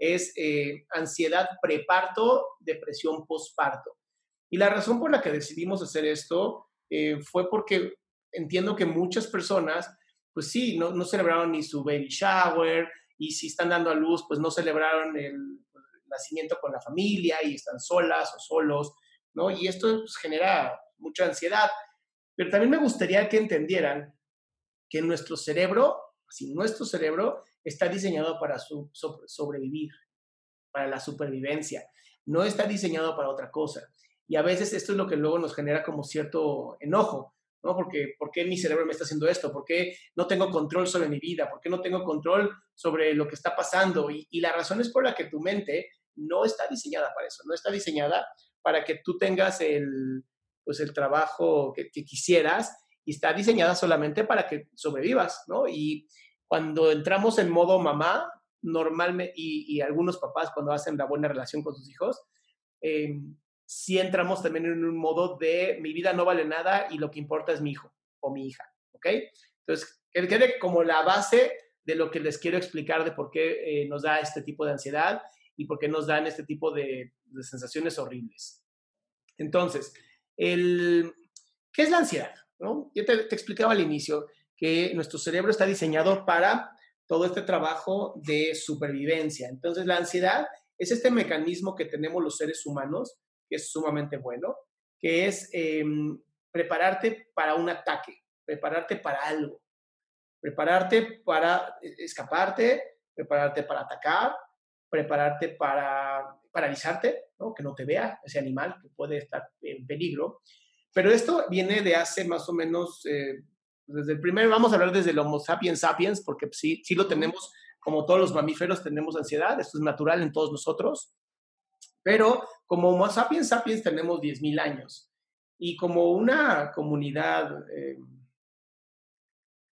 es eh, ansiedad preparto, depresión postparto. Y la razón por la que decidimos hacer esto eh, fue porque entiendo que muchas personas, pues sí, no, no, celebraron ni su baby shower y si están dando a luz, pues no celebraron el, nacimiento con la familia y están solas o solos, ¿no? Y esto pues, genera mucha ansiedad. Pero también me gustaría que entendieran que nuestro cerebro, así nuestro cerebro, está diseñado para su, sobrevivir, para la supervivencia. No está diseñado para otra cosa. Y a veces esto es lo que luego nos genera como cierto enojo, ¿no? Porque, ¿por qué mi cerebro me está haciendo esto? ¿Por qué no tengo control sobre mi vida? ¿Por qué no tengo control sobre lo que está pasando? Y, la razón es por la que tu mente no está diseñada para eso, no está diseñada para que tú tengas el, pues el trabajo que, que quisieras y está diseñada solamente para que sobrevivas, ¿no? Y, cuando entramos en modo mamá, normalmente, y, algunos papás cuando hacen la buena relación con sus hijos, eh, sí entramos también en un modo de mi vida no vale nada y lo que importa es mi hijo o mi hija, ¿ok? Entonces, que quede como la base de lo que les quiero explicar de por qué eh, nos da este tipo de ansiedad y por qué nos dan este tipo de, sensaciones horribles. Entonces, el, ¿qué es la ansiedad? ¿no? Yo te, te explicaba al inicio que nuestro cerebro está diseñado para todo este trabajo de supervivencia. Entonces, la ansiedad es este mecanismo que tenemos los seres humanos, que es sumamente bueno, que es em, prepararte para un ataque, prepararte para algo, prepararte para escaparte, prepararte para atacar, prepararte para paralizarte, ¿no? que no te vea ese animal que puede estar en peligro. Pero esto viene de hace más o menos eh, desde el primer, vamos a hablar desde el Homo sapiens sapiens, porque sí, sí lo tenemos, como todos los mamíferos tenemos ansiedad, esto es natural en todos nosotros, pero como Homo sapiens sapiens tenemos 10.000 años y como una comunidad eh,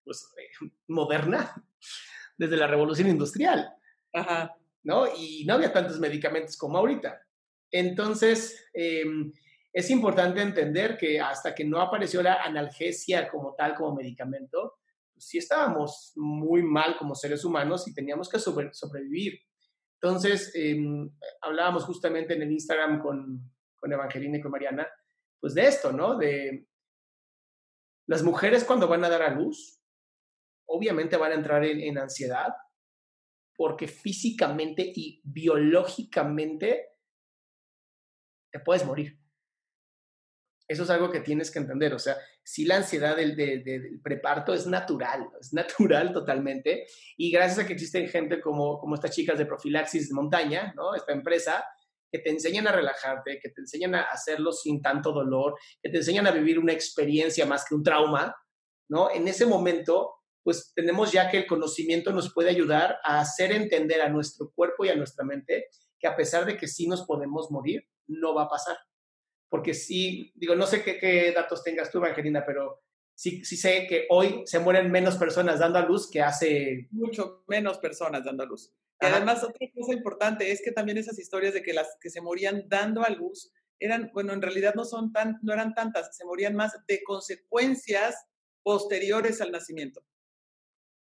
pues, eh, moderna, desde la revolución industrial, ¿no? Y no había tantos medicamentos como ahorita. Entonces, eh, es importante entender que hasta que no apareció la analgesia como tal, como medicamento, pues sí estábamos muy mal como seres humanos y teníamos que sobrevivir. Entonces, em, hablábamos justamente en el Instagram con, con Evangelina y con Mariana, pues de esto, ¿no? De las mujeres cuando van a dar a luz, obviamente van a entrar en, en ansiedad porque físicamente y biológicamente te puedes morir. Eso es algo que tienes que entender. O sea, si la ansiedad del, preparto es natural, es natural totalmente. Y gracias a que existen gente como, como estas chicas de profilaxis de montaña, ¿no? Esta empresa, que te enseñan a relajarte, que te enseñan a hacerlo sin tanto dolor, que te enseñan a vivir una experiencia más que un trauma, ¿no? En ese momento, pues tenemos ya que el conocimiento nos puede ayudar a hacer entender a nuestro cuerpo y a nuestra mente que a pesar de que sí nos podemos morir, no va a pasar porque sí, digo, no sé qué, datos tengas tú, Evangelina, pero sí, sí sé que hoy se mueren menos personas dando a luz que hace... Mucho menos personas dando a luz. Y además, otra cosa importante es que también esas historias de que las que se morían dando a luz eran, bueno, en realidad no, son tan, no eran tantas, se morían más de consecuencias posteriores al nacimiento.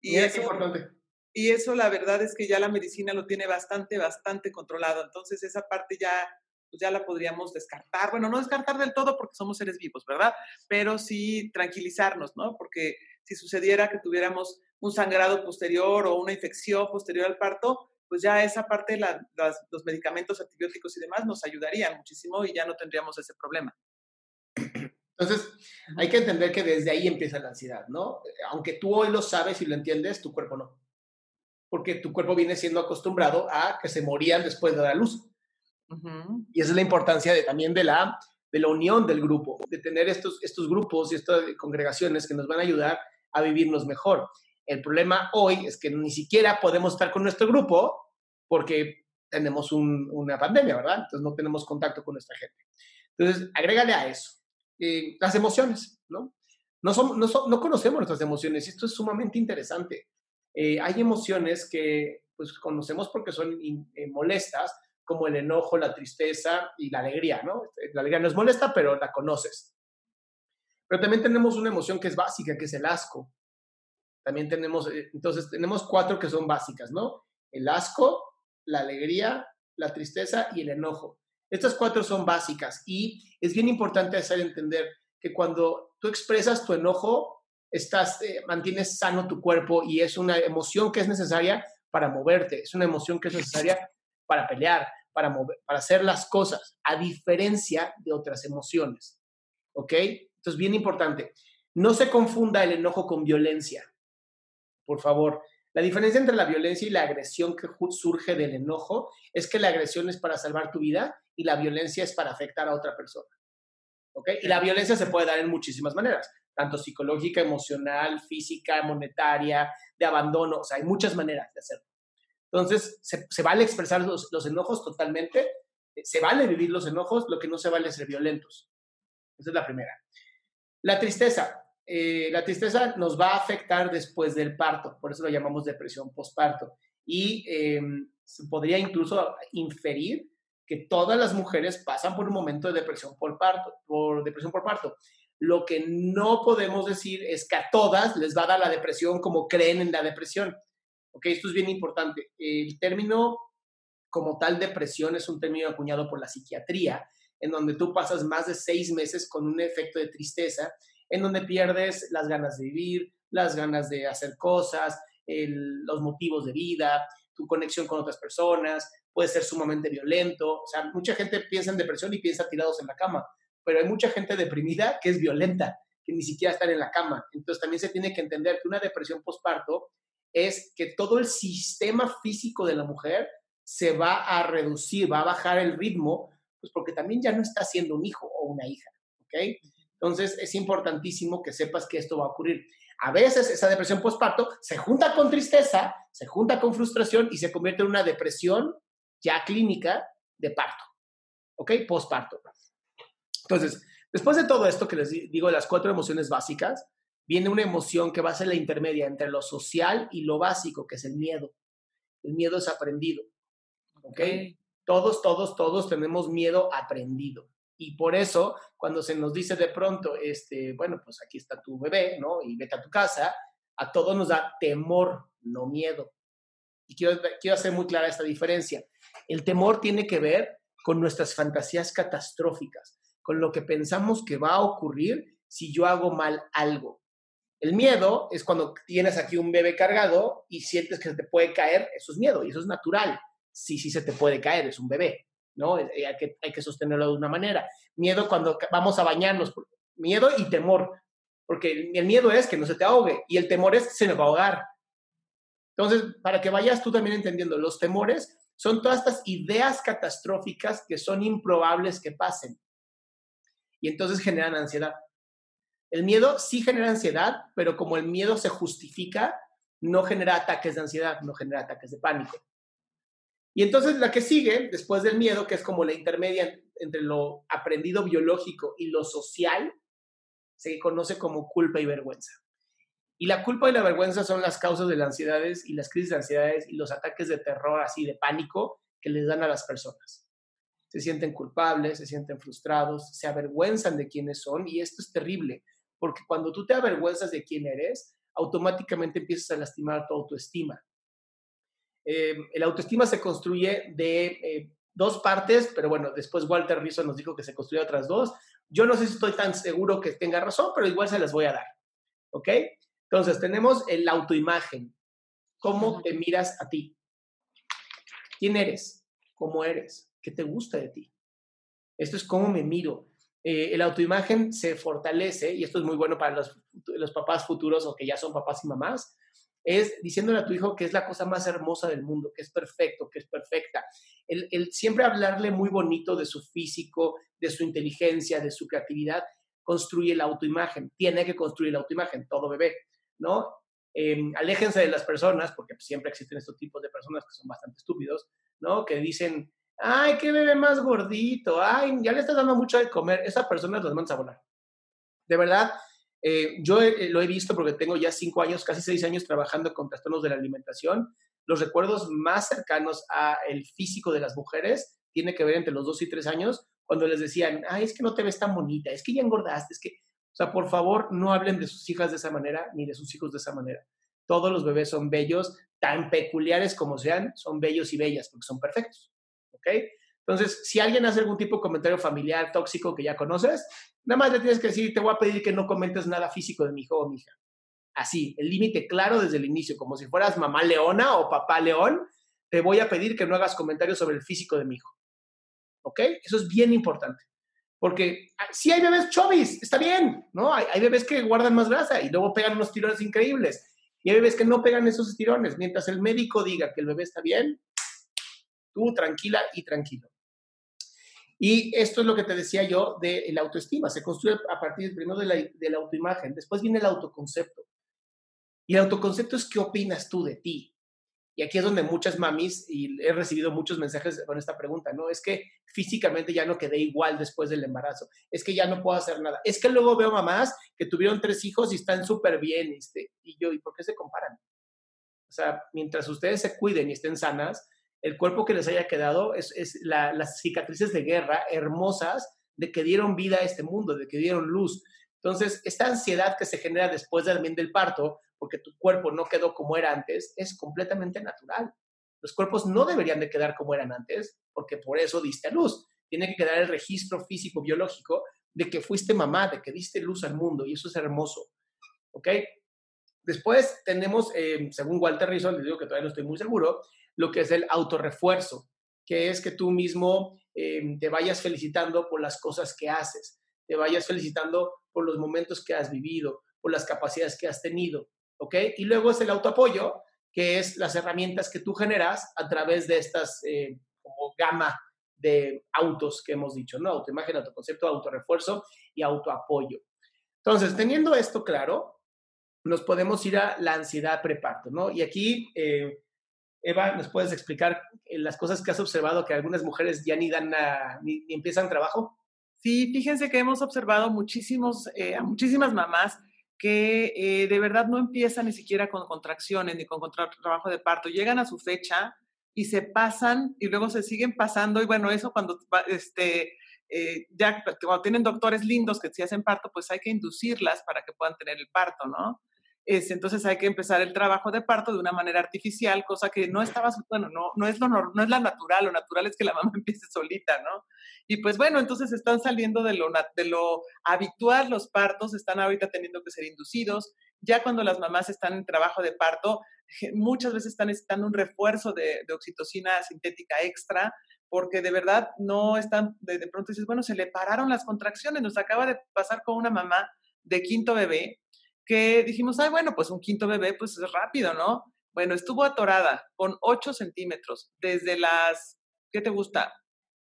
Y eso, es importante. Y eso la verdad es que ya la medicina lo tiene bastante, bastante controlado. Entonces esa parte ya, pues ya la podríamos descartar. Bueno, no descartar del todo porque somos seres vivos, ¿verdad? Pero sí tranquilizarnos, ¿no? Porque si sucediera que tuviéramos un sangrado posterior o una infección posterior al parto, pues ya esa parte, los medicamentos antibióticos y demás nos ayudarían muchísimo y ya no tendríamos ese problema. Entonces, hay que entender que desde ahí empieza la ansiedad, ¿no? Aunque tú hoy lo sabes y lo entiendes, tu cuerpo no. Porque tu cuerpo viene siendo acostumbrado a que se morían después de la luz. Y esa es la importancia de, también de la, de la unión del grupo, de tener estos, estos grupos y estas congregaciones que nos van a ayudar a vivirnos mejor. El problema hoy es que ni siquiera podemos estar con nuestro grupo porque tenemos una pandemia, ¿verdad? Entonces no tenemos contacto con nuestra gente. Entonces, agrégale a eso eh, las emociones, ¿no? No, no, conocemos nuestras emociones y esto es sumamente interesante. Eh, hay emociones que pues conocemos porque son eh, molestas, como el enojo, la tristeza y la alegría, ¿no? La alegría no es molesta, pero la conoces. Pero también tenemos una emoción que es básica, que es el asco. También tenemos, eh, entonces tenemos cuatro que son básicas, ¿no? El asco, la alegría, la tristeza y el enojo. Estas cuatro son básicas y es bien importante hacer entender que cuando tú expresas tu enojo, estás, eh, mantienes sano tu cuerpo y es una emoción que es necesaria para moverte, es una emoción que es necesaria para pelear, para, mover, para hacer las cosas, a diferencia de otras emociones. ¿Ok? Entonces, bien importante, no se confunda el enojo con violencia por favor. La diferencia entre la violencia y la agresión que surge del enojo es que la agresión es para salvar tu vida y la violencia es para afectar a otra persona. ¿Ok? Y la violencia se puede dar en muchísimas maneras, tanto psicológica, emocional, física, monetaria, de abandono, o sea, hay muchas maneras de hacerlo. Entonces, se, vale expresar los, enojos totalmente, se vale vivir los enojos, lo que no se vale es ser violentos. Esa es la primera. La tristeza. Eh, la tristeza nos va a afectar después del parto, por eso lo llamamos depresión postparto. Y em, se podría incluso inferir que todas las mujeres pasan por un momento de depresión por parto, por depresión por parto. Lo que no podemos decir es que a todas les va a dar la depresión como creen en la depresión. ¿Ok? Esto es bien importante. El término como tal depresión es un término acuñado por la psiquiatría, en donde tú pasas más de seis meses con un efecto de tristeza en donde pierdes las ganas de vivir, las ganas de hacer cosas, los motivos de vida, tu conexión con otras personas, puede ser sumamente violento. O sea, mucha gente piensa en depresión y piensa tirados en la cama, pero hay mucha gente deprimida que es violenta, que ni siquiera están en la cama. Entonces también se tiene que entender que una depresión postparto es que todo el sistema físico de la mujer se va a reducir, va a bajar el ritmo, pues porque también ya no está siendo un hijo o una hija, ¿ok? Entonces, es importantísimo que sepas que esto va a ocurrir. A veces esa depresión postparto se junta con tristeza, se junta con frustración y se convierte en una depresión ya clínica de parto. ¿Ok? Postparto. Entonces, después de todo esto que les digo, las cuatro emociones básicas, viene una emoción que va a ser la intermedia entre lo social y lo básico, que es el miedo. El miedo es aprendido. ¿Ok? Todos, todos, todos tenemos miedo aprendido. Y por eso, cuando se nos dice de pronto, este, bueno, pues aquí está tu bebé, ¿no? Y vete a tu casa, a todos nos da temor, no miedo. Y quiero, quiero hacer muy clara esta diferencia. El temor tiene que ver con nuestras fantasías catastróficas, con lo que pensamos que va a ocurrir si yo hago mal algo. El miedo es cuando tienes aquí un bebé cargado y sientes que se te puede caer, eso es miedo y eso es natural. Sí, sí se te puede caer, es un bebé. ¿no? Eh, hay que, hay que sostenerlo de una manera. Miedo cuando vamos a bañarnos, miedo y temor, porque el miedo es que no se te ahogue y el temor es se me va a ahogar. Entonces, para que vayas tú también entendiendo, los temores son todas estas ideas catastróficas que son improbables que pasen. Y entonces generan ansiedad. El miedo sí genera ansiedad, pero como el miedo se justifica, no genera ataques de ansiedad, no genera ataques de pánico. Y entonces la que sigue, después del miedo, que es como la intermedia entre lo aprendido biológico y lo social, se conoce como culpa y vergüenza. Y la culpa y la vergüenza son las causas de las ansiedades y las crisis de ansiedades y los ataques de terror, así de pánico, que les dan a las personas. Se sienten culpables, se sienten frustrados, se avergüenzan de quiénes son y esto es terrible, porque cuando tú te avergüenzas de quién eres, automáticamente empiezas a lastimar tu autoestima. Eh, el autoestima se construye de eh, dos partes, pero bueno, después Walter Rizzo nos dijo que se construye otras dos. Yo no sé si estoy tan seguro que tenga razón, pero igual se las voy a dar. ¿Ok? Entonces, tenemos el autoimagen. ¿Cómo te miras a ti? ¿Quién eres? ¿Cómo eres? ¿Qué te gusta de ti? Esto es cómo me miro. Eh, el autoimagen se fortalece, y esto es muy bueno para los, los papás futuros o que ya son papás y mamás, es diciéndole a tu hijo que es la cosa más hermosa del mundo, que es perfecto, que es perfecta. El, el, siempre hablarle muy bonito de su físico, de su inteligencia, de su creatividad, construye la autoimagen. Tiene que construir la autoimagen, todo bebé, ¿no? Eh, aléjense de las personas, porque siempre existen estos tipos de personas que son bastante estúpidos, ¿no? Que dicen, ay, qué bebé más gordito, ay, ya le estás dando mucho de comer. Esas personas los mandas a volar. De verdad, eh, yo lo he visto porque tengo ya cinco años, casi seis años trabajando con trastornos de la alimentación. Los recuerdos más cercanos a el físico de las mujeres tiene que ver entre los dos y tres años, cuando les decían, ay, es que no te ves tan bonita, es que ya engordaste, es que, o sea, por favor, no hablen de sus hijas de esa manera ni de sus hijos de esa manera. Todos los bebés son bellos, tan peculiares como sean, son bellos y bellas porque son perfectos. ¿Ok? Entonces, si alguien hace algún tipo de comentario familiar tóxico que ya conoces, nada más le tienes que decir, te voy a pedir que no comentes nada físico de mi hijo o mi hija. Así, el límite claro desde el inicio, como si fueras mamá leona o papá león, te voy a pedir que no hagas comentarios sobre el físico de mi hijo. ¿Ok? Eso es bien importante. Porque ah, si hay bebés chovis, está bien, ¿no? Hay, hay, bebés que guardan más grasa y luego pegan unos tirones increíbles. Y hay bebés que no pegan esos tirones. Mientras el médico diga que el bebé está bien, tú tranquila y tranquilo. Y esto es lo que te decía yo de la autoestima. Se construye a partir primero de la, de la autoimagen, después viene el autoconcepto. Y el autoconcepto es qué opinas tú de ti. Y aquí es donde muchas mamis, y he recibido muchos mensajes con esta pregunta, ¿no? Es que físicamente ya no quedé igual después del embarazo, es que ya no puedo hacer nada. Es que luego veo mamás que tuvieron tres hijos y están súper bien, este, y yo, ¿y por qué se comparan? O sea, mientras ustedes se cuiden y estén sanas, el cuerpo que les haya quedado es, es la, las cicatrices de guerra hermosas de que dieron vida a este mundo, de que dieron luz. Entonces, esta ansiedad que se genera después también del parto, porque tu cuerpo no quedó como era antes, es completamente natural. Los cuerpos no deberían de quedar como eran antes, porque por eso diste luz. Tiene que quedar el registro físico, biológico, de que fuiste mamá, de que diste luz al mundo, y eso es hermoso. ¿Ok? Después tenemos, eh, según Walter Rizzo, les digo que todavía no estoy muy seguro, lo que es el autorrefuerzo, que es que tú mismo eh, te vayas felicitando por las cosas que haces, te vayas felicitando por los momentos que has vivido, por las capacidades que has tenido, ¿ok? Y luego es el autoapoyo, que es las herramientas que tú generas a través de estas eh, como gama de autos que hemos dicho, ¿no? Autoimagen, autoconcepto, autorrefuerzo y autoapoyo. Entonces, teniendo esto claro, nos podemos ir a la ansiedad preparto, ¿no? Y aquí eh, Eva, ¿nos puedes explicar eh, las cosas que has observado que algunas mujeres ya ni dan ni, empiezan trabajo? Sí, fíjense que hemos observado muchísimos, eh, a muchísimas mamás que de verdad no empiezan ni siquiera con contracciones ni con trabajo de parto, llegan a su fecha y se pasan y luego se siguen pasando y bueno, eso cuando este, ya cuando tienen doctores lindos que se hacen parto, pues hay que inducirlas para que puedan tener el parto, ¿no? entonces hay que empezar el trabajo de parto de una manera artificial, cosa que no estaba, bueno, no, no, es, lo, no es la natural, lo natural es que la mamá empiece solita, ¿no? Y pues bueno, entonces están saliendo de lo, de lo habitual los partos, están ahorita teniendo que ser inducidos, ya cuando las mamás están en trabajo de parto, muchas veces están necesitando un refuerzo de, oxitocina sintética extra, porque de verdad no están, de, de pronto dices, bueno, se le pararon las contracciones, nos acaba de pasar con una mamá de quinto bebé, que dijimos, ay, bueno, pues un quinto bebé, pues es rápido, ¿no? Bueno, estuvo atorada con 8 centímetros desde las, ¿qué te gusta?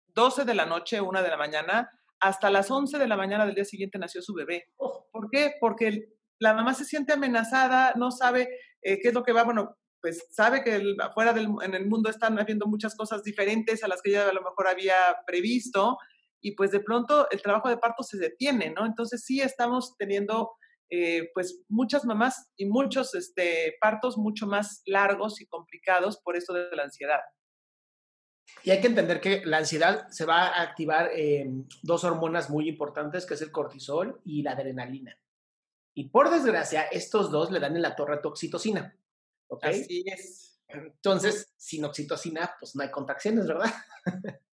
12 de la noche, 1 de la mañana, hasta las 11 de la mañana del día siguiente nació su bebé. ¿Por qué? Porque la mamá se siente amenazada, no sabe eh, qué es lo que va, bueno, pues sabe que afuera del, en el mundo están habiendo muchas cosas diferentes a las que ella a lo mejor había previsto y pues de pronto el trabajo de parto se detiene, ¿no? Entonces sí estamos teniendo eh, pues muchas mamás y muchos este, partos mucho más largos y complicados por eso de la ansiedad. Y hay que entender que la ansiedad se va a activar dos hormonas muy importantes, que es el cortisol y la adrenalina. Y por desgracia, estos dos le dan en la torre a. ¿Ok? Así es. Entonces, sin oxitocina, pues no hay contracciones, ¿verdad?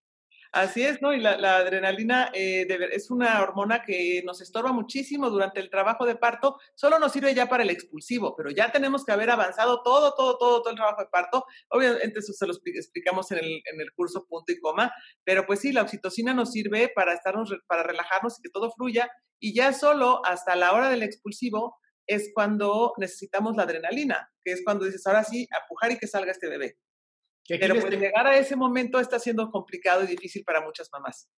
Así es, ¿no? Y la, adrenalina eh, es una hormona que nos estorba muchísimo durante el trabajo de parto. Solo nos sirve ya para el expulsivo, pero ya tenemos que haber avanzado todo, todo, todo, todo el trabajo de parto. Obviamente eso se lo explicamos en el, en el curso punto y coma, pero pues sí, la oxitocina nos sirve para estarnos, para relajarnos y que todo fluya. Y ya solo hasta la hora del expulsivo es cuando necesitamos la adrenalina, que es cuando dices, ahora sí, apujar y que salga este bebé. Pero pues, llegar a ese momento está siendo complicado y difícil para muchas mamás.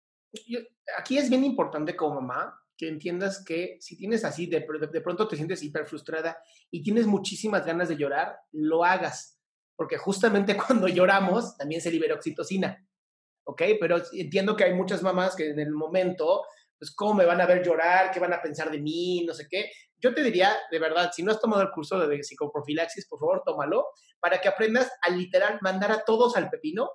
Aquí es bien importante como mamá que entiendas que si tienes así, de, de pronto te sientes hiper frustrada y tienes muchísimas ganas de llorar, lo hagas. Porque justamente cuando lloramos también se libera oxitocina. ¿Ok? Pero entiendo que hay muchas mamás que en el momento pues cómo me van a ver llorar, qué van a pensar de mí, no sé qué. Yo te diría, de verdad, si no has tomado el curso de psicoprofilaxis, por favor, tómalo, para que aprendas a literal mandar a todos al pepino.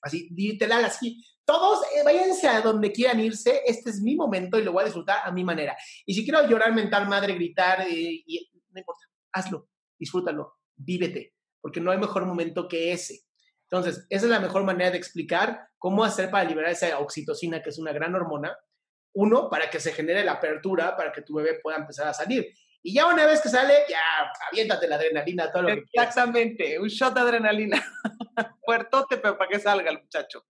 Así, literal, así. Todos eh, váyanse a donde quieran irse, este es mi momento y lo voy a disfrutar a mi manera. Y si quiero llorar, mental, madre, gritar, eh, y, no importa, hazlo, disfrútalo, vívete, porque no hay mejor momento que ese. Entonces, esa es la mejor manera de explicar cómo hacer para liberar esa oxitocina, que es una gran hormona, uno, para que se genere la apertura, para que tu bebé pueda empezar a salir. Y ya una vez que sale, ya aviéntate la adrenalina, todo lo Exactamente, un shot de adrenalina. Puertote, pero para que salga el muchacho.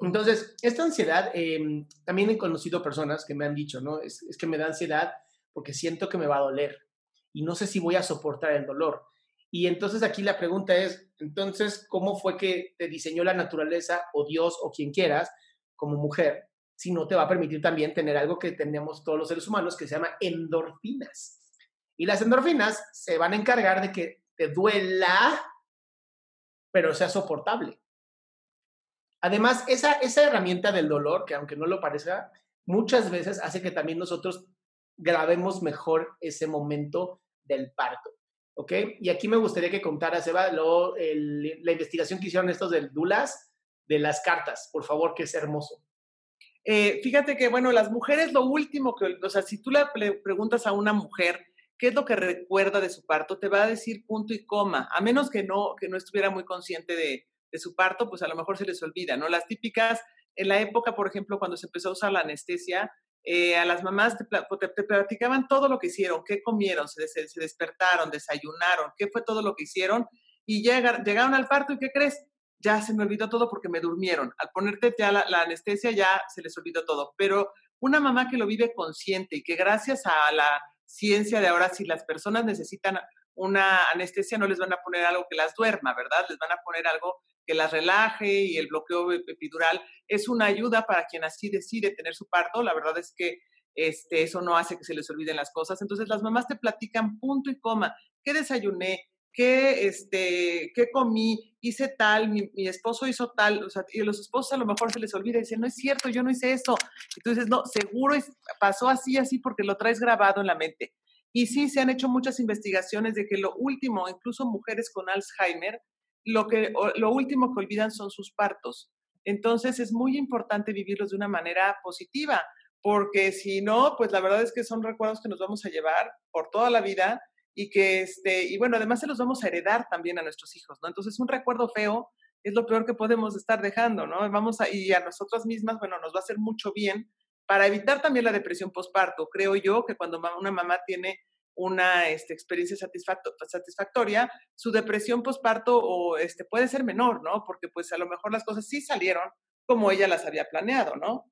Entonces, esta ansiedad, em, también he conocido personas que me han dicho, ¿no? Es, es, que me da ansiedad porque siento que me va a doler y no sé si voy a soportar el dolor. Y entonces aquí la pregunta es, entonces, ¿cómo fue que te diseñó la naturaleza o Dios o quien quieras como mujer sino te va a permitir también tener algo que tenemos todos los seres humanos que se llama endorfinas. Y las endorfinas se van a encargar de que te duela, pero sea soportable. Además, esa, esa herramienta del dolor, que aunque no lo parezca, muchas veces hace que también nosotros grabemos mejor ese momento del parto. ¿Ok? Y aquí me gustaría que contaras, Eva, la investigación que hicieron estos del Dulas, de las cartas, por favor, que es hermoso. Eh, fíjate que, bueno, las mujeres lo último que, o sea, si tú le preguntas a una mujer qué es lo que recuerda de su parto, te va a decir punto y coma, a menos que no, que no estuviera muy consciente de, su parto, pues a lo mejor se les olvida, ¿no? Las típicas, en la época, por ejemplo, cuando se empezó a usar la anestesia, eh, a las mamás te, te, platicaban todo lo que hicieron, qué comieron, se, se, se, despertaron, desayunaron, qué fue todo lo que hicieron, y llegaron al parto y ¿qué crees? Ya se me olvidó todo porque me durmieron. Al ponerte ya la, anestesia ya se les olvidó todo. Pero una mamá que lo vive consciente y que gracias a la ciencia de ahora, si las personas necesitan una anestesia, no les van a poner algo que las duerma, ¿verdad? Les van a poner algo que las relaje y el bloqueo epidural es una ayuda para quien así decide tener su parto. La verdad es que este, eso no hace que se les olviden las cosas. Entonces las mamás te platican punto y coma, ¿qué desayuné? ¿Qué, este, qué comí? Hice tal, mi, esposo hizo tal, y los esposos a lo mejor se les olvida y dicen, no es cierto, yo no hice tú dices, no, seguro pasó así, así, porque lo traes grabado en la mente. Y sí, se han hecho muchas investigaciones de que lo último, incluso mujeres con Alzheimer, lo, que, lo último que olvidan son sus partos. Entonces es muy importante vivirlos de una manera positiva, porque si no, pues la verdad es que son recuerdos que nos vamos a llevar por toda la vida y que, este, y bueno, además se los vamos a heredar también a nuestros hijos, ¿no? Entonces, un recuerdo feo es lo peor que podemos estar dejando, ¿no? Vamos a, y a nosotras mismas, bueno, nos va a hacer mucho bien para evitar también la depresión postparto. Creo yo que cuando una mamá tiene una este, experiencia satisfactoria, su depresión postparto o, este, puede ser menor, ¿no? Porque pues a lo mejor las cosas sí salieron como ella las había planeado, ¿no?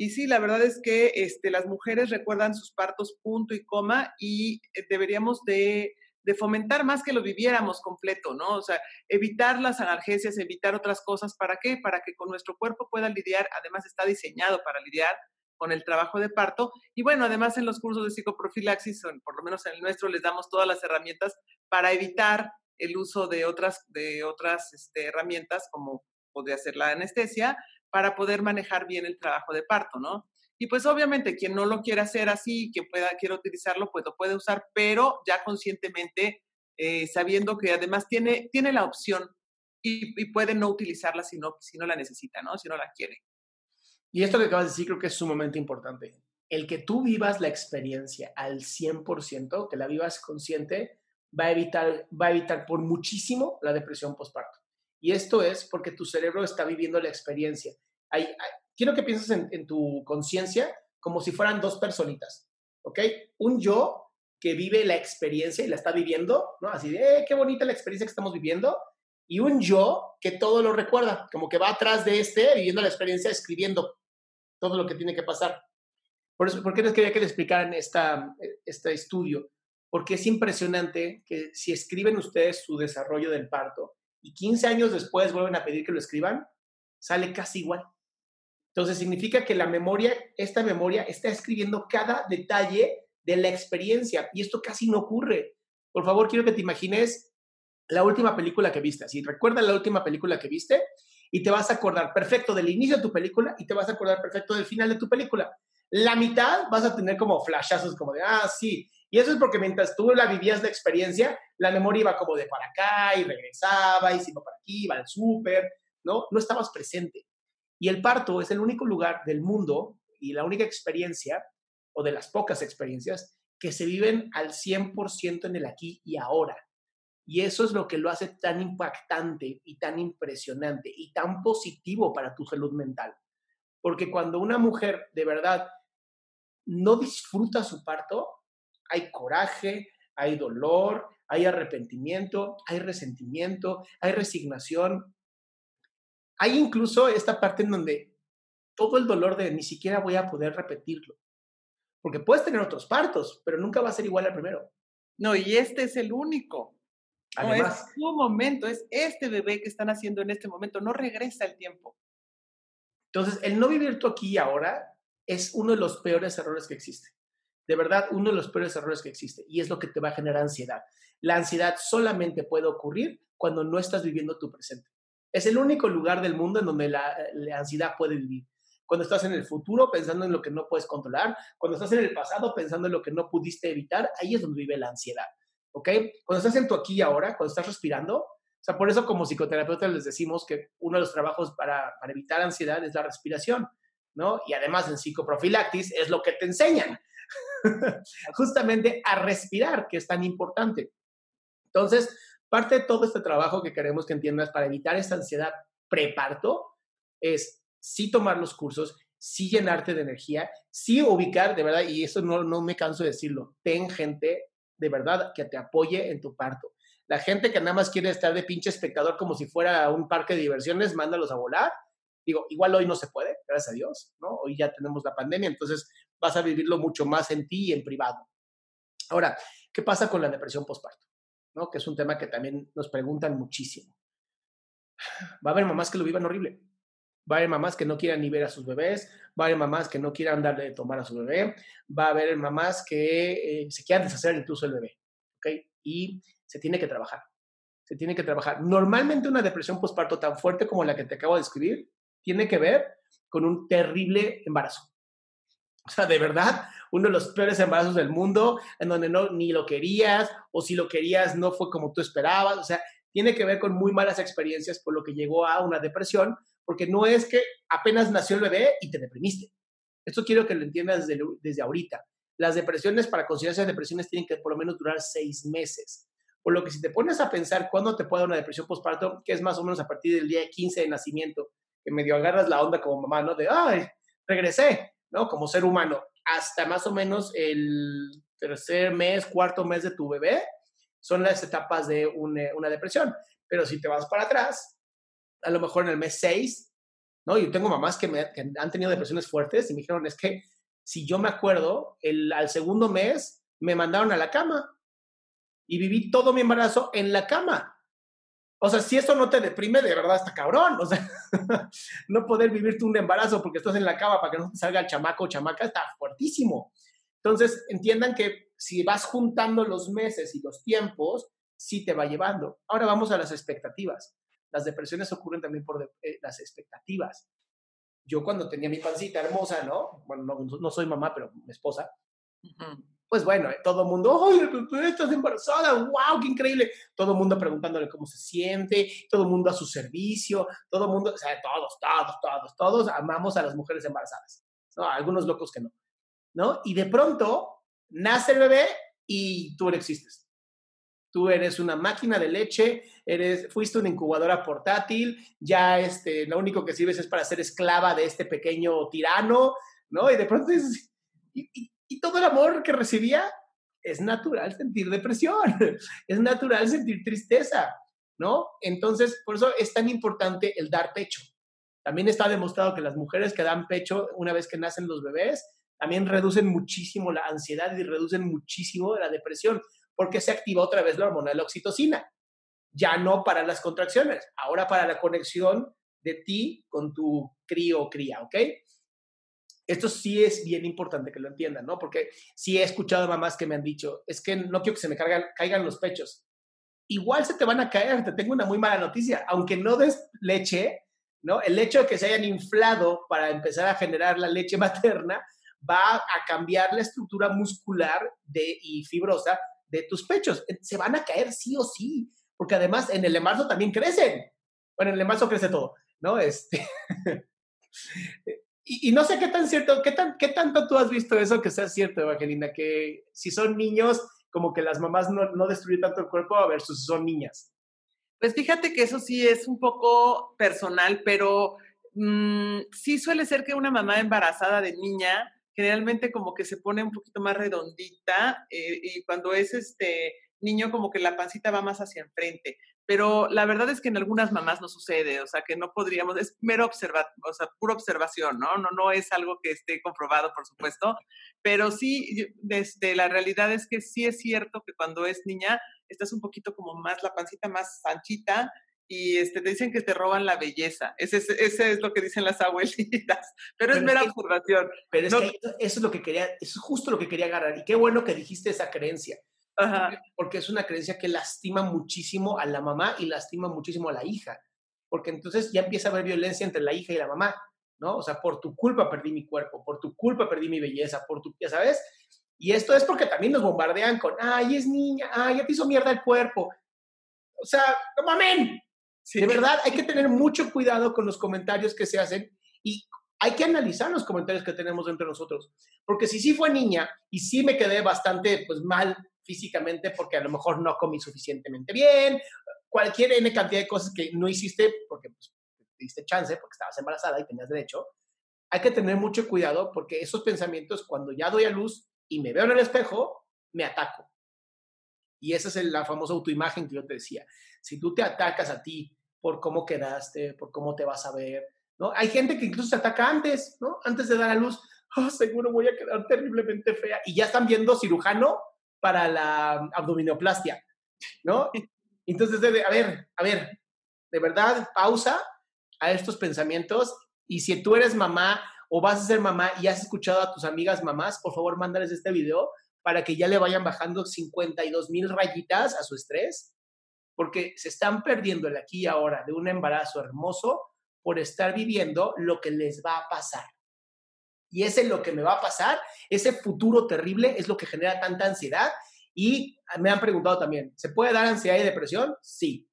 Y sí, la verdad es que este, las mujeres recuerdan sus partos punto y coma y eh, deberíamos de, de, fomentar más que lo viviéramos completo, ¿no? O sea, evitar las analgesias, evitar otras cosas. ¿Para qué? Para que con nuestro cuerpo pueda lidiar, además está diseñado para lidiar con el trabajo de parto. Y bueno, además en los cursos de psicoprofilaxis, por lo menos en el nuestro, les damos todas las herramientas para evitar el uso de otras, de otras este, herramientas como podría ser la anestesia, para poder manejar bien el trabajo de parto, ¿no? Y pues obviamente quien no lo quiera hacer así, quien pueda, quiera utilizarlo, pues lo puede usar, pero ya conscientemente, eh, sabiendo que además tiene, tiene la opción y, puede no utilizarla si no, si no la necesita, ¿no? Si no la quiere. Y esto que acabas de decir creo que es sumamente importante. el que tú vivas la experiencia al 100%, que la vivas consciente, va a evitar, va a evitar por muchísimo la depresión postparto. Y esto es porque tu cerebro está viviendo la experiencia. quiero que pienses en, en tu conciencia como si fueran dos personitas, ¿ok? Un yo que vive la experiencia y la está viviendo, ¿no? Así de, eh, qué bonita la experiencia que estamos viviendo. Y un yo que todo lo recuerda, como que va atrás de este, viviendo la experiencia, escribiendo todo lo que tiene que pasar. Por eso, ¿por qué les quería que les explicaran esta, este estudio? Porque es impresionante que si escriben ustedes su desarrollo del parto y 15 años después vuelven a pedir que lo escriban, sale casi igual. Entonces significa que la memoria, esta memoria está escribiendo cada detalle de la experiencia y esto casi no ocurre. Por favor, quiero que te imagines la última película que viste. Si recuerda la última película que viste y te vas a acordar perfecto del inicio de tu película y te vas a acordar perfecto del final de tu película. La mitad vas a tener como flashazos como de, ah, sí. Y eso es porque mientras tú la vivías la experiencia, la memoria iba como de para acá y regresaba y se iba para aquí, iba al súper, ¿no? No estabas presente. Y el parto es el único lugar del mundo y la única experiencia, o de las pocas experiencias, que se viven al 100% en el aquí y ahora. Y eso es lo que lo hace tan impactante y tan impresionante y tan positivo para tu salud mental. Porque cuando una mujer de verdad no disfruta su parto, hay coraje, hay dolor, hay arrepentimiento, hay resentimiento, hay resignación, hay incluso esta parte en donde todo el dolor de ni siquiera voy a poder repetirlo. Porque puedes tener otros partos, pero nunca va a ser igual al primero. No, y este es el único. Además, no es su momento, es este bebé que están haciendo en este momento, no regresa el tiempo. Entonces, el no vivir tú aquí y ahora es uno de los peores errores que existe. De verdad, uno de los peores errores que existe. Y es lo que te va a generar ansiedad. La ansiedad solamente puede ocurrir cuando no estás viviendo tu presente. Es el único lugar del mundo en donde la, ansiedad puede vivir. Cuando estás en el futuro pensando en lo que no puedes controlar, cuando estás en el pasado pensando en lo que no pudiste evitar, ahí es donde vive la ansiedad. ¿Ok? Cuando estás en tu aquí y ahora, cuando estás respirando, o sea, por eso como psicoterapeutas les decimos que uno de los trabajos para, para evitar ansiedad es la respiración, ¿no? Y además en psicoprofilaxis es lo que te enseñan, justamente a respirar, que es tan importante. Entonces, Parte de todo este trabajo que queremos que entiendas para evitar esta ansiedad preparto es sí tomar los cursos, sí llenarte de energía, sí ubicar, de verdad, y eso no, no me canso de decirlo, ten gente de verdad que te apoye en tu parto. La gente que nada más quiere estar de pinche espectador como si fuera un parque de diversiones, mándalos a volar. Digo, igual hoy no se puede, gracias a Dios, ¿no? Hoy ya tenemos la pandemia, entonces vas a vivirlo mucho más en ti y en privado. Ahora, ¿qué pasa con la depresión postparto? que es un tema que también nos preguntan muchísimo. Va a haber mamás que lo vivan horrible. Va a haber mamás que no quieran ni ver a sus bebés, va a haber mamás que no quieran darle de tomar a su bebé, va a haber mamás que eh, se quieran deshacer incluso el bebé. ¿okay? Y se tiene que trabajar. Se tiene que trabajar. Normalmente una depresión postparto tan fuerte como la que te acabo de describir tiene que ver con un terrible embarazo. O sea, de verdad, uno de los peores embarazos del mundo, en donde no ni lo querías, o si lo querías no fue como tú esperabas. O sea, tiene que ver con muy malas experiencias, por lo que llegó a una depresión, porque no es que apenas nació el bebé y te deprimiste. Esto quiero que lo entiendas desde, desde ahorita. Las depresiones, para considerarse depresiones, tienen que por lo menos durar seis meses. Por lo que si te pones a pensar cuándo te puede dar una depresión postparto, que es más o menos a partir del día 15 de nacimiento, medio agarras la onda como mamá, ¿no? De, ay, regresé, ¿no? Como ser humano, hasta más o menos el tercer mes, cuarto mes de tu bebé, son las etapas de una, depresión. Pero si te vas para atrás, a lo mejor en el mes 6, ¿no? Yo tengo mamás que, me, han tenido depresiones fuertes y me dijeron, es que si yo me acuerdo, el, al segundo mes me mandaron a la cama y viví todo mi embarazo en la cama. O sea, si eso no te deprime, de verdad está cabrón. O sea, no poder vivir tú un embarazo porque estás en la cama para que no te salga el chamaco o chamaca está fuertísimo. Entonces, entiendan que si vas juntando los meses y los tiempos, sí te va llevando. Ahora vamos a las expectativas. Las depresiones ocurren también por eh, las expectativas. Yo cuando tenía mi pancita hermosa, ¿no? Bueno, no, soy mamá, pero mi esposa pues bueno, todo el mundo, ¡ay, estás embarazada! ¡Wow, qué increíble! Todo el mundo preguntándole cómo se siente, todo el mundo a su servicio, todo el mundo, o sea, todos, todos, todos, todos amamos a las mujeres embarazadas. ¿no? Algunos locos que no. ¿no? Y de pronto nace el bebé y tú no existes. Tú eres una máquina de leche, eres, fuiste una incubadora portátil, ya este, lo único que sirves es para ser esclava de este pequeño tirano, ¿no? Y de pronto es, y, y todo el amor que recibía es natural sentir depresión, es natural sentir tristeza, ¿no? Entonces, por eso es tan importante el dar pecho. También está demostrado que las mujeres que dan pecho una vez que nacen los bebés, también reducen muchísimo la ansiedad y reducen muchísimo la depresión, porque se activa otra vez la hormona de la oxitocina. Ya no para las contracciones, ahora para la conexión de ti con tu crío o cría, ¿ok? Esto sí es bien importante que lo entiendan, ¿no? Porque sí he escuchado mamás que me han dicho, es que no quiero que se me caigan los pechos. Igual se te van a caer, te tengo una muy mala noticia. Aunque no des leche, ¿no? El hecho de que se hayan inflado para empezar a generar la leche materna va a cambiar la estructura muscular de, y fibrosa de tus pechos. Se van a caer sí o sí, porque además en el embarazo también crecen. Bueno, en el embarazo crece todo, ¿no? Este, y, no sé qué tan cierto, qué, tan, qué tanto tú has visto eso que sea cierto, Evangelina, que si son niños, como que las mamás no, no destruyen tanto el cuerpo versus son niñas. Pues fíjate que eso sí es un poco personal, pero mm, sí suele ser que una mamá embarazada de niña generalmente como que se pone un poquito más redondita eh, y cuando es este niño como que la pancita va más hacia enfrente. Pero la verdad es que en algunas mamás no sucede, o sea, que no podríamos, es mero observar, o sea, pura observación, ¿no? No, no es algo que esté comprobado, por supuesto, pero sí, desde la realidad es que sí es cierto que cuando es niña, estás un poquito como más, la pancita más anchita, y este, te dicen que te roban la belleza. Ese es, ese es lo que dicen las abuelitas, pero, es mera observación. Pero es que eso es lo que quería, eso es justo lo que quería agarrar. Y qué bueno que dijiste esa creencia. Porque es una creencia que lastima muchísimo a la mamá y lastima muchísimo a la hija. Porque entonces ya empieza a haber violencia entre la hija y la mamá, ¿no? O sea, por tu culpa perdí mi cuerpo, por tu culpa perdí mi belleza, por tu, ya sabes. Y esto es porque también nos bombardean con, ay, es niña, ay, ya te hizo mierda el cuerpo. O sea, no mamen. De verdad, hay que tener mucho cuidado con los comentarios que se hacen y hay que analizar los comentarios que tenemos entre nosotros. Porque si sí fue niña y sí me quedé bastante pues mal físicamente porque a lo mejor no comí suficientemente bien, cualquier N cantidad de cosas que no hiciste porque pues, te diste chance, porque estabas embarazada y tenías derecho, hay que tener mucho cuidado porque esos pensamientos, cuando ya doy a luz y me veo en el espejo, me ataco. Y esa es la famosa autoimagen que yo te decía. Si tú te atacas a ti por cómo quedaste, por cómo te vas a ver, ¿no? Hay gente que incluso se ataca antes, ¿no? Antes de dar a luz, oh, seguro voy a quedar terriblemente fea. Y ya están viendo cirujano para la abdominoplastia, ¿no? Entonces, a ver, a ver, de verdad, pausa a estos pensamientos y si tú eres mamá o vas a ser mamá y has escuchado a tus amigas mamás, por favor, mándales este video para que ya le vayan bajando 52 mil rayitas a su estrés, porque se están perdiendo el aquí y ahora de un embarazo hermoso por estar viviendo lo que les va a pasar. Y ese es lo que me va a pasar, ese futuro terrible es lo que genera tanta ansiedad. Y me han preguntado también, ¿se puede dar ansiedad y depresión? Sí.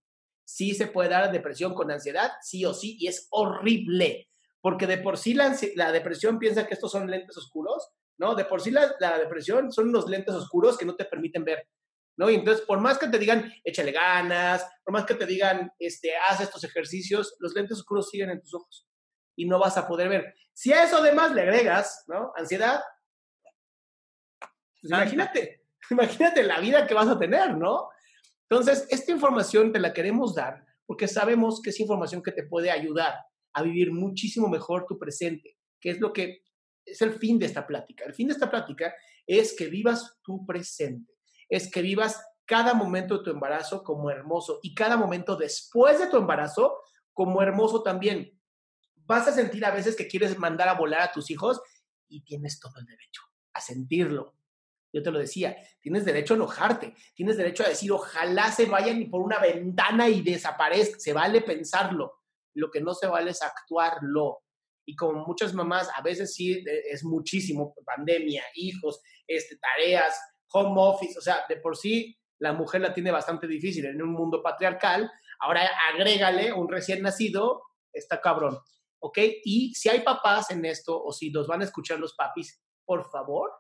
Sí se puede dar depresión con ansiedad, sí o sí, y es horrible, porque de por sí la, depresión piensa que estos son lentes oscuros, ¿no? De por sí la, la, depresión son unos lentes oscuros que no te permiten ver, ¿no? Y entonces, por más que te digan, échale ganas, por más que te digan, este, haz estos ejercicios, los lentes oscuros siguen en tus ojos y no vas a poder ver. Si a eso además le agregas, ¿no? Ansiedad, pues imagínate, imagínate la vida que vas a tener, ¿no? Entonces, esta información te la queremos dar porque sabemos que es información que te puede ayudar a vivir muchísimo mejor tu presente, que es lo que es el fin de esta plática. El fin de esta plática es que vivas tu presente, es que vivas cada momento de tu embarazo como hermoso y cada momento después de tu embarazo como hermoso también vas a sentir a veces que quieres mandar a volar a tus hijos y tienes todo el derecho a sentirlo. Yo te lo decía, tienes derecho a enojarte, tienes derecho a decir, ojalá se vayan por una ventana y desaparezcan, se vale pensarlo, lo que no se vale es actuarlo. Y como muchas mamás, a veces sí e, es muchísimo, pandemia, hijos, este, tareas, home office, o sea, de por sí la mujer la tiene bastante difícil en un mundo patriarcal, ahora agrégale un recién nacido, está cabrón. ¿Ok? Y si hay papás en esto, o si los van a escuchar los papis, por favor,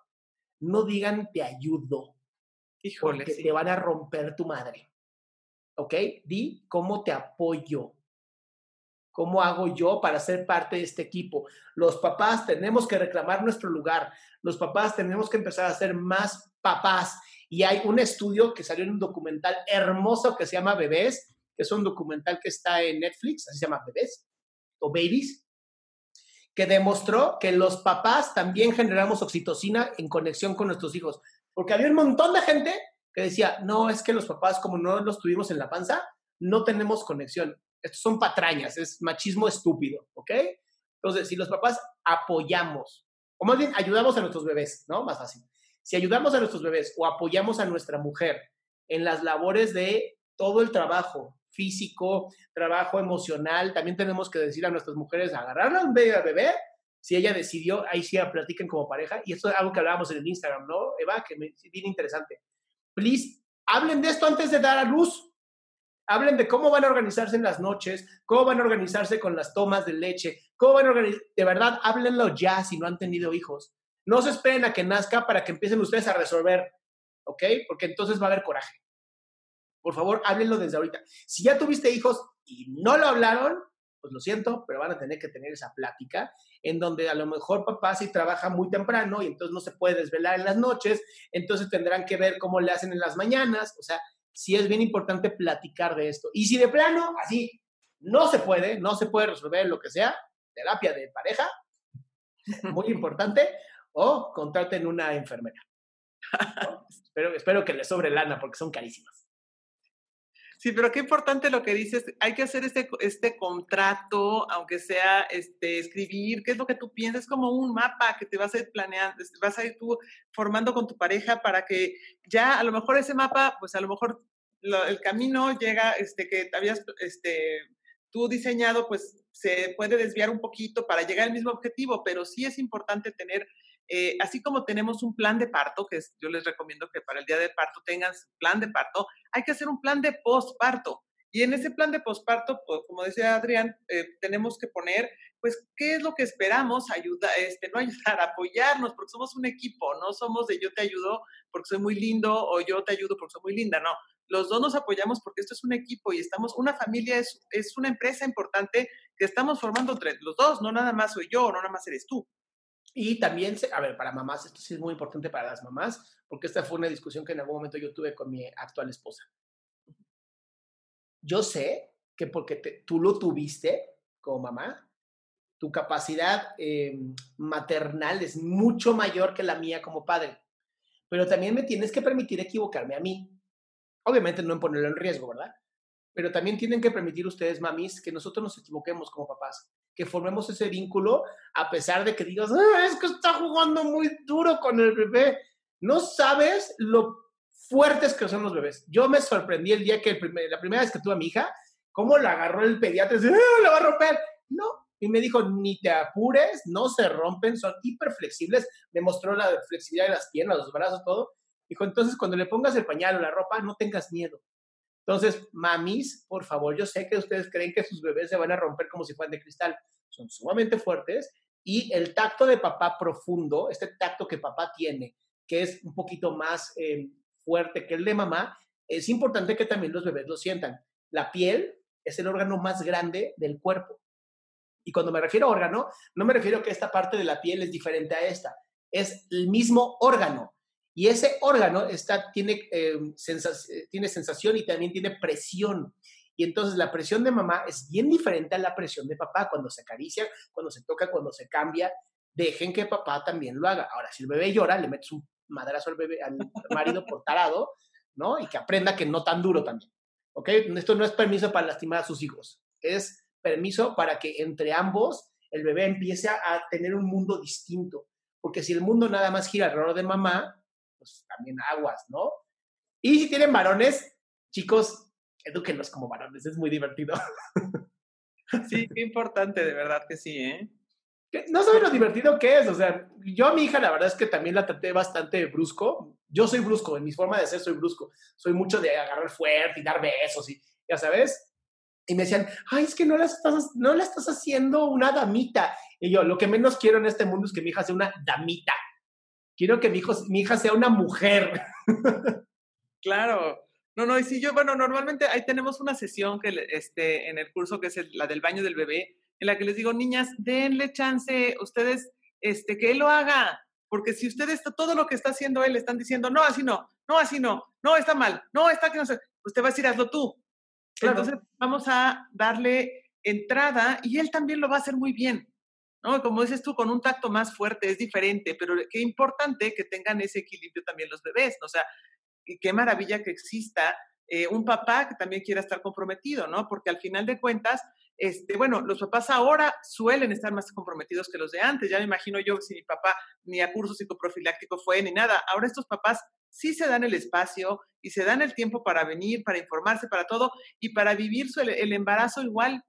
no digan te ayudo. Híjole, porque sí. te van a romper tu madre. ¿Ok? Di cómo te apoyo. ¿Cómo hago yo para ser parte de este equipo? Los papás tenemos que reclamar nuestro lugar. Los papás tenemos que empezar a ser más papás. Y hay un estudio que salió en un documental hermoso que se llama Bebés, que es un documental que está en Netflix, así se llama Bebés o Babies, que demostró que los papás también generamos oxitocina en conexión con nuestros hijos. Porque había un montón de gente que decía, no, es que los papás, como no los tuvimos en la panza, no tenemos conexión. Estos son patrañas, es machismo estúpido, ¿ok? Entonces, si los papás apoyamos, o más bien ayudamos a nuestros bebés, ¿no? Más fácil. Si ayudamos a nuestros bebés o apoyamos a nuestra mujer en las labores de todo el trabajo físico, trabajo emocional, también tenemos que decir a nuestras mujeres, agarrar al bebé, bebé si ella decidió, ahí sí platiquen como pareja, y esto es algo que hablábamos en el Instagram, ¿no, Eva? Que me bien interesante. Please, hablen de esto antes de dar a luz. Hablen de cómo van a organizarse en las noches, cómo van a organizarse con las tomas de leche, cómo van a organizar. De verdad, háblenlo ya si no han tenido hijos. No se esperen a que nazca para que empiecen ustedes a resolver, ¿ok? Porque entonces va a haber coraje. Por favor, háblenlo desde ahorita. Si ya tuviste hijos y no lo hablaron, pues lo siento, pero van a tener que tener esa plática en donde a lo mejor papá sí trabaja muy temprano y entonces no se puede desvelar en las noches, entonces tendrán que ver cómo le hacen en las mañanas, o sea, sí es bien importante platicar de esto. Y si de plano, así, no se puede, no se puede resolver lo que sea, terapia de pareja, muy importante, o contraten una enfermera. ¿no? espero, espero que les sobre lana porque son carísimas. Sí, pero qué importante lo que dices. Hay que hacer este, este contrato, aunque sea este, escribir, qué es lo que tú piensas, es como un mapa que te vas a ir planeando, vas a ir tú formando con tu pareja para que ya a lo mejor ese mapa, pues a lo mejor el camino llega, este, que habías, este, tú diseñado, pues se puede desviar un poquito para llegar al mismo objetivo, pero sí es importante tener eh, así como tenemos un plan de parto, que yo les recomiendo que para el día de parto tengan plan de parto, hay que hacer un plan de postparto. Y en ese plan de postparto, pues, como decía Adrián, eh, tenemos que poner, pues, qué es lo que esperamos, ayuda, este, no ayudar, apoyarnos, porque somos un equipo, no somos de yo te ayudo porque soy muy lindo o yo te ayudo porque soy muy linda, no. Los dos nos apoyamos porque esto es un equipo y estamos, una familia es, es una empresa importante que estamos formando entre los dos, no nada más soy yo, no nada más eres tú. Y también, a ver, para mamás, esto sí es muy importante para las mamás, porque esta fue una discusión que en algún momento yo tuve con mi actual esposa. Yo sé que porque tú lo tuviste como mamá, tu capacidad eh, maternal es mucho mayor que la mía como padre. Pero también me tienes que permitir equivocarme a mí. Obviamente no en ponerlo en riesgo, ¿verdad? Pero también tienen que permitir ustedes, mamis, que nosotros nos equivoquemos como papás que formemos ese vínculo, a pesar de que digas, ah, es que está jugando muy duro con el bebé. No sabes lo fuertes que son los bebés. Yo me sorprendí el día que la primera vez que tuve a mi hija, cómo la agarró el pediatra y dice, ¡Ah, la va a romper. No, y me dijo, ni te apures, no se rompen, son hiper flexibles. Me mostró la flexibilidad de las piernas, los brazos, todo. Dijo, entonces cuando le pongas el pañal o la ropa, no tengas miedo. Entonces, mamis, por favor, yo sé que ustedes creen que sus bebés se van a romper como si fueran de cristal. Son sumamente fuertes y el tacto de papá profundo, este tacto que papá tiene, que es un poquito más eh, fuerte que el de mamá, es importante que también los bebés lo sientan. La piel es el órgano más grande del cuerpo. Y cuando me refiero a órgano, no me refiero que esta parte de la piel es diferente a esta. Es el mismo órgano. Y ese órgano está, tiene, sensas, tiene sensación y también tiene presión. Y entonces la presión de mamá es bien diferente a la presión de papá cuando se acaricia, cuando se toca, cuando se cambia. Dejen que papá también lo haga. Ahora, si el bebé llora, le metes un madrazo al, bebé, al marido por tarado, ¿no? Y que aprenda que no tan duro también. ¿Ok? Esto no es permiso para lastimar a sus hijos. Es permiso para que entre ambos el bebé empiece a tener un mundo distinto. Porque si el mundo nada más gira alrededor de mamá, pues también aguas, ¿no? Y si tienen varones, chicos, edúquenlos como varones, es muy divertido. Sí, qué importante, de verdad que sí, ¿eh? No saben lo divertido que es, o sea, yo a mi hija la verdad es que también la traté bastante brusco. Yo soy brusco, en mi forma de ser soy brusco. Soy mucho de agarrar fuerte y dar besos y ya sabes. Y me decían, ay, es que no la estás, no la estás haciendo una damita. Y yo, lo que menos quiero en este mundo es que mi hija sea una damita. Quiero que mi, hijo, mi hija sea una mujer. Claro. No, no, y si yo, bueno, normalmente ahí tenemos una sesión que este, en el curso que es la del baño del bebé, en la que les digo, niñas, denle chance, ustedes, este, que él lo haga, porque si ustedes todo lo que está haciendo él están diciendo, no, así no, no, así no, no, está mal, no, está que no sé, usted va a decir, hazlo tú. Entonces vamos a darle entrada y él también lo va a hacer muy bien. ¿No? Como dices tú, con un tacto más fuerte es diferente, pero qué importante que tengan ese equilibrio también los bebés. O sea, y qué maravilla que exista eh, un papá que también quiera estar comprometido, ¿no? Porque al final de cuentas, este, bueno, los papás ahora suelen estar más comprometidos que los de antes. Ya me imagino yo si mi papá ni a curso psicoprofiláctico fue ni nada. Ahora estos papás sí se dan el espacio y se dan el tiempo para venir, para informarse, para todo y para vivir el, embarazo igual,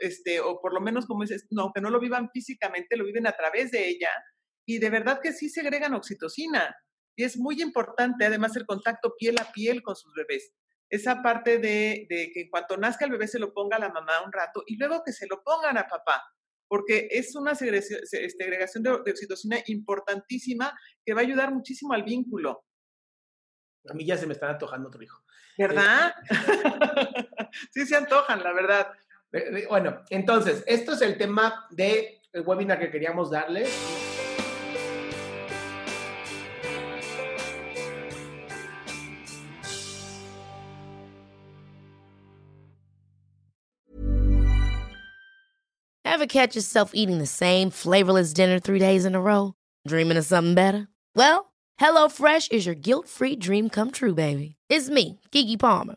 este, o por lo menos como dices, no, que no lo vivan físicamente, lo viven a través de ella y de verdad que sí segregan oxitocina. Y es muy importante además el contacto piel a piel con sus bebés. Esa parte de, que en cuanto nazca el bebé se lo ponga a la mamá un rato y luego que se lo pongan a papá, porque es una segregación, segregación de, oxitocina importantísima que va a ayudar muchísimo al vínculo. A mí ya se me están antojando otro hijo. ¿Verdad? sí se antojan, la verdad. Eh, eh, bueno, entonces, esto es el tema del eh, webinar que queríamos darles. Ever catch yourself eating the same flavorless dinner three days in a row? Dreaming of something better? Well, HelloFresh is your guilt-free dream come true, baby. It's me, Kiki Palmer.